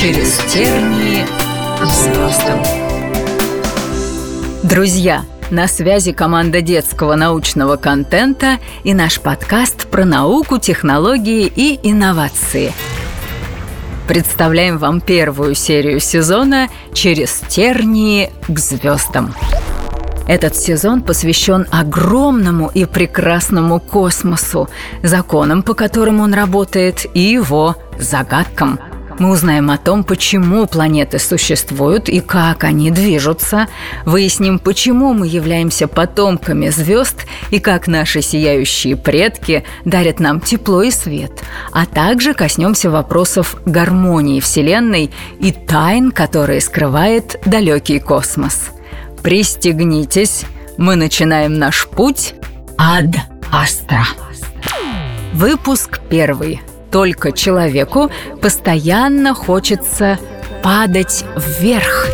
Через тернии к звездам. Друзья, на связи команда детского научного контента и наш подкаст про науку, технологии и инновации. Представляем вам первую серию сезона «Через тернии к звездам». Этот сезон посвящен огромному и прекрасному космосу, законам, по которым он работает, и его загадкам. Мы узнаем о том, почему планеты существуют и как они движутся, выясним, почему мы являемся потомками звезд и как наши сияющие предки дарят нам тепло и свет, а также коснемся вопросов гармонии Вселенной и тайн, которые скрывает далекий космос – Пристегнитесь, мы начинаем наш путь ад Астра. Выпуск первый. Только человеку постоянно хочется падать вверх.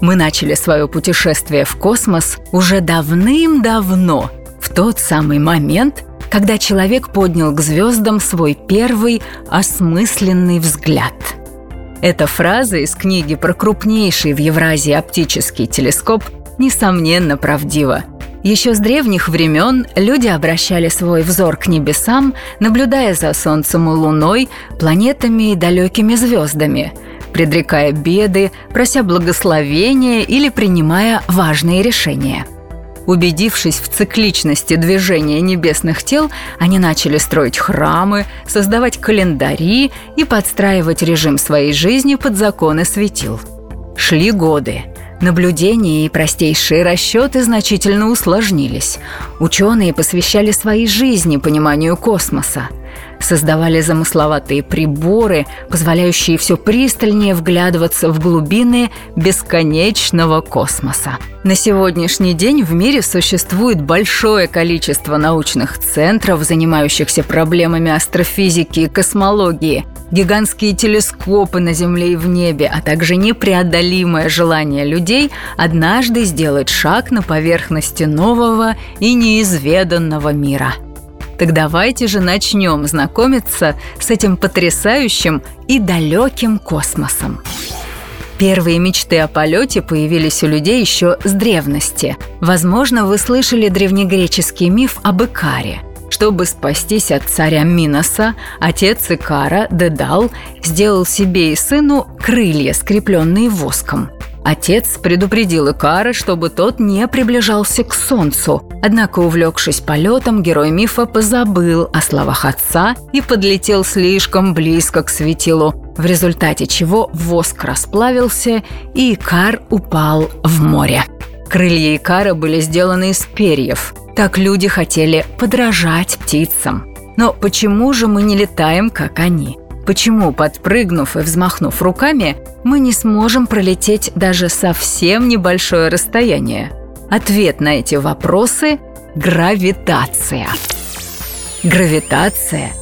Мы начали свое путешествие в космос уже давным-давно, в тот самый момент, когда человек поднял к звездам свой первый осмысленный взгляд – эта фраза из книги про крупнейший в Евразии оптический телескоп несомненно правдива. Еще с древних времен люди обращали свой взор к небесам, наблюдая за Солнцем и Луной, планетами и далекими звездами, предрекая беды, прося благословения или принимая важные решения – Убедившись в цикличности движения небесных тел, они начали строить храмы, создавать календари и подстраивать режим своей жизни под законы светил. Шли годы. Наблюдения и простейшие расчеты значительно усложнились. Ученые посвящали своей жизни пониманию космоса создавали замысловатые приборы, позволяющие все пристальнее вглядываться в глубины бесконечного космоса. На сегодняшний день в мире существует большое количество научных центров, занимающихся проблемами астрофизики и космологии, гигантские телескопы на Земле и в небе, а также непреодолимое желание людей однажды сделать шаг на поверхности нового и неизведанного мира – так давайте же начнем знакомиться с этим потрясающим и далеким космосом. Первые мечты о полете появились у людей еще с древности. Возможно, вы слышали древнегреческий миф об Икаре. Чтобы спастись от царя Миноса, отец Икара, Дедал, сделал себе и сыну крылья, скрепленные воском – Отец предупредил Икара, чтобы тот не приближался к Солнцу. Однако, увлекшись полетом, герой мифа позабыл о словах отца и подлетел слишком близко к светилу, в результате чего воск расплавился, и Икар упал в море. Крылья Икара были сделаны из перьев. Так люди хотели подражать птицам. Но почему же мы не летаем, как они? Почему, подпрыгнув и взмахнув руками, мы не сможем пролететь даже совсем небольшое расстояние? Ответ на эти вопросы – гравитация.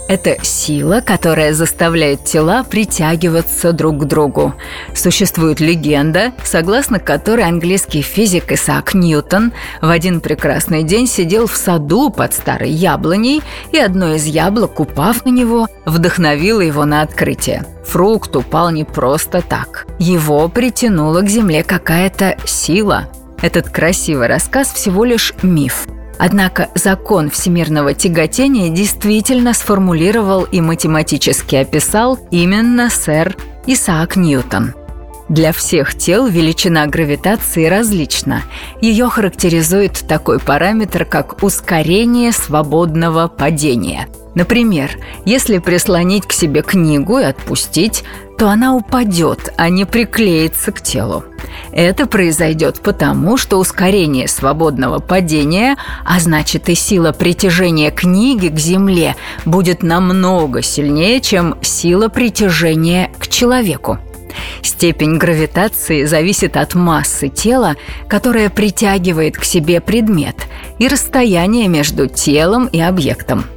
Это сила, которая заставляет тела притягиваться друг к другу. Существует легенда, согласно которой английский физик Исаак Ньютон в один прекрасный день сидел в саду под старой яблоней, и одно из яблок, упав на него, вдохновило его на открытие. Фрукт упал не просто так. Его притянула к земле какая-то сила. Этот красивый рассказ всего лишь миф – Однако закон всемирного тяготения действительно сформулировал и математически описал именно сэр Исаак Ньютон. Для всех тел величина гравитации различна. Ее характеризует такой параметр, как ускорение свободного падения – Например, если прислонить к себе книгу и отпустить, то она упадет, а не приклеится к телу. Это произойдет потому, что ускорение свободного падения, а значит и сила притяжения книги к Земле, будет намного сильнее, чем сила притяжения к человеку. Степень гравитации зависит от массы тела, которая притягивает к себе предмет, и расстояния между телом и объектом –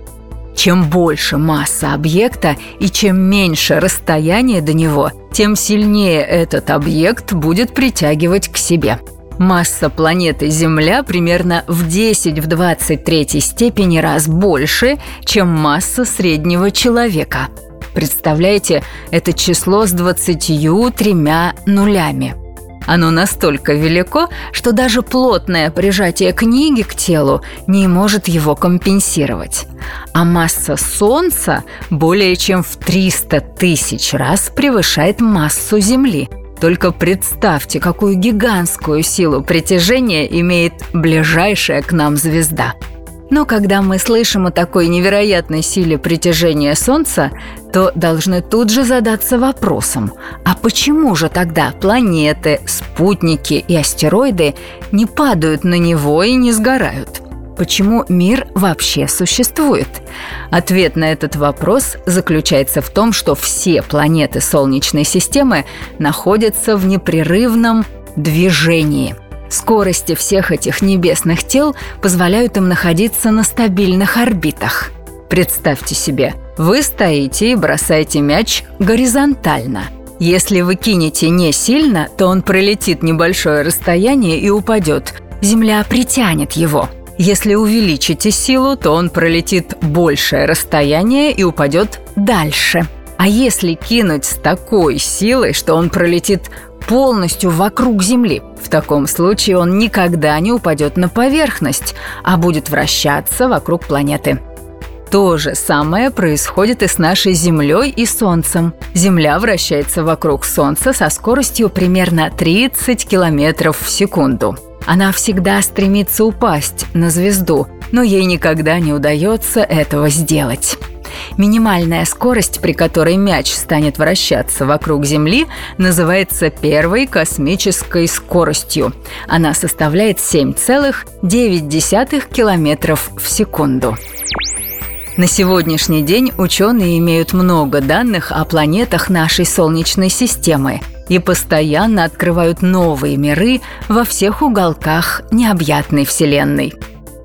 чем больше масса объекта и чем меньше расстояние до него, тем сильнее этот объект будет притягивать к себе. Масса планеты Земля примерно в 10 в 23 степени раз больше, чем масса среднего человека – Представляете, это число с 23 нулями. Оно настолько велико, что даже плотное прижатие книги к телу не может его компенсировать. А масса Солнца более чем в 300 тысяч раз превышает массу Земли. Только представьте, какую гигантскую силу притяжения имеет ближайшая к нам звезда – но когда мы слышим о такой невероятной силе притяжения Солнца, то должны тут же задаться вопросом, а почему же тогда планеты, спутники и астероиды не падают на него и не сгорают? Почему мир вообще существует? Ответ на этот вопрос заключается в том, что все планеты Солнечной системы находятся в непрерывном движении – Скорости всех этих небесных тел позволяют им находиться на стабильных орбитах. Представьте себе, вы стоите и бросаете мяч горизонтально. Если вы кинете не сильно, то он пролетит небольшое расстояние и упадет. Земля притянет его. Если увеличите силу, то он пролетит большее расстояние и упадет дальше. А если кинуть с такой силой, что он пролетит полностью вокруг Земли. В таком случае он никогда не упадет на поверхность, а будет вращаться вокруг планеты. То же самое происходит и с нашей Землей и Солнцем. Земля вращается вокруг Солнца со скоростью примерно 30 километров в секунду. Она всегда стремится упасть на звезду, но ей никогда не удается этого сделать. Минимальная скорость, при которой мяч станет вращаться вокруг Земли, называется первой космической скоростью. Она составляет 7,9 километров в секунду. На сегодняшний день ученые имеют много данных о планетах нашей Солнечной системы и постоянно открывают новые миры во всех уголках необъятной Вселенной.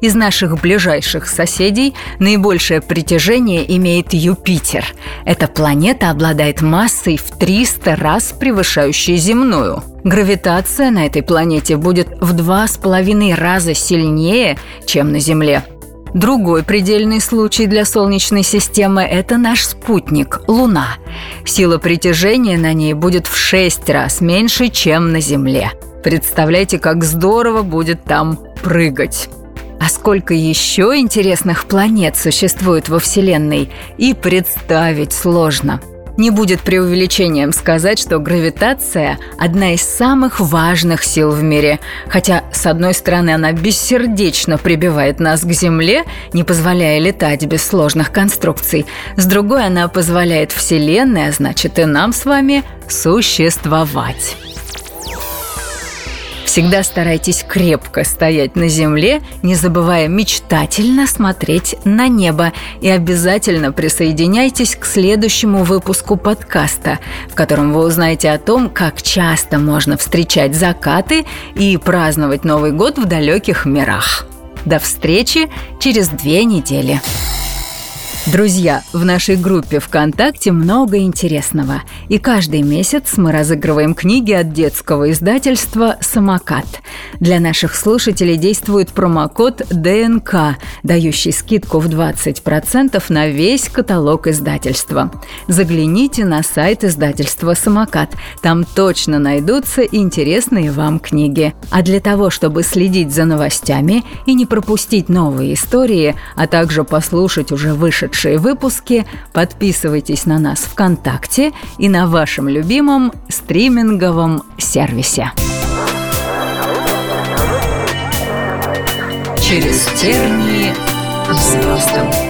Из наших ближайших соседей наибольшее притяжение имеет Юпитер. Эта планета обладает массой в 300 раз превышающей земную. Гравитация на этой планете будет в два с половиной раза сильнее, чем на Земле. Другой предельный случай для Солнечной системы – это наш спутник – Луна. Сила притяжения на ней будет в 6 раз меньше, чем на Земле. Представляете, как здорово будет там прыгать. А сколько еще интересных планет существует во Вселенной, и представить сложно. Не будет преувеличением сказать, что гравитация – одна из самых важных сил в мире. Хотя, с одной стороны, она бессердечно прибивает нас к Земле, не позволяя летать без сложных конструкций. С другой, она позволяет Вселенной, а значит и нам с вами, существовать. Всегда старайтесь крепко стоять на земле, не забывая мечтательно смотреть на небо. И обязательно присоединяйтесь к следующему выпуску подкаста, в котором вы узнаете о том, как часто можно встречать закаты и праздновать Новый год в далеких мирах. До встречи через две недели. Друзья, в нашей группе ВКонтакте много интересного. И каждый месяц мы разыгрываем книги от детского издательства «Самокат». Для наших слушателей действует промокод ДНК, дающий скидку в 20% на весь каталог издательства. Загляните на сайт издательства «Самокат». Там точно найдутся интересные вам книги. А для того, чтобы следить за новостями и не пропустить новые истории, а также послушать уже вышедшие лучшие выпуски, подписывайтесь на нас ВКонтакте и на вашем любимом стриминговом сервисе. Через тернии звездам.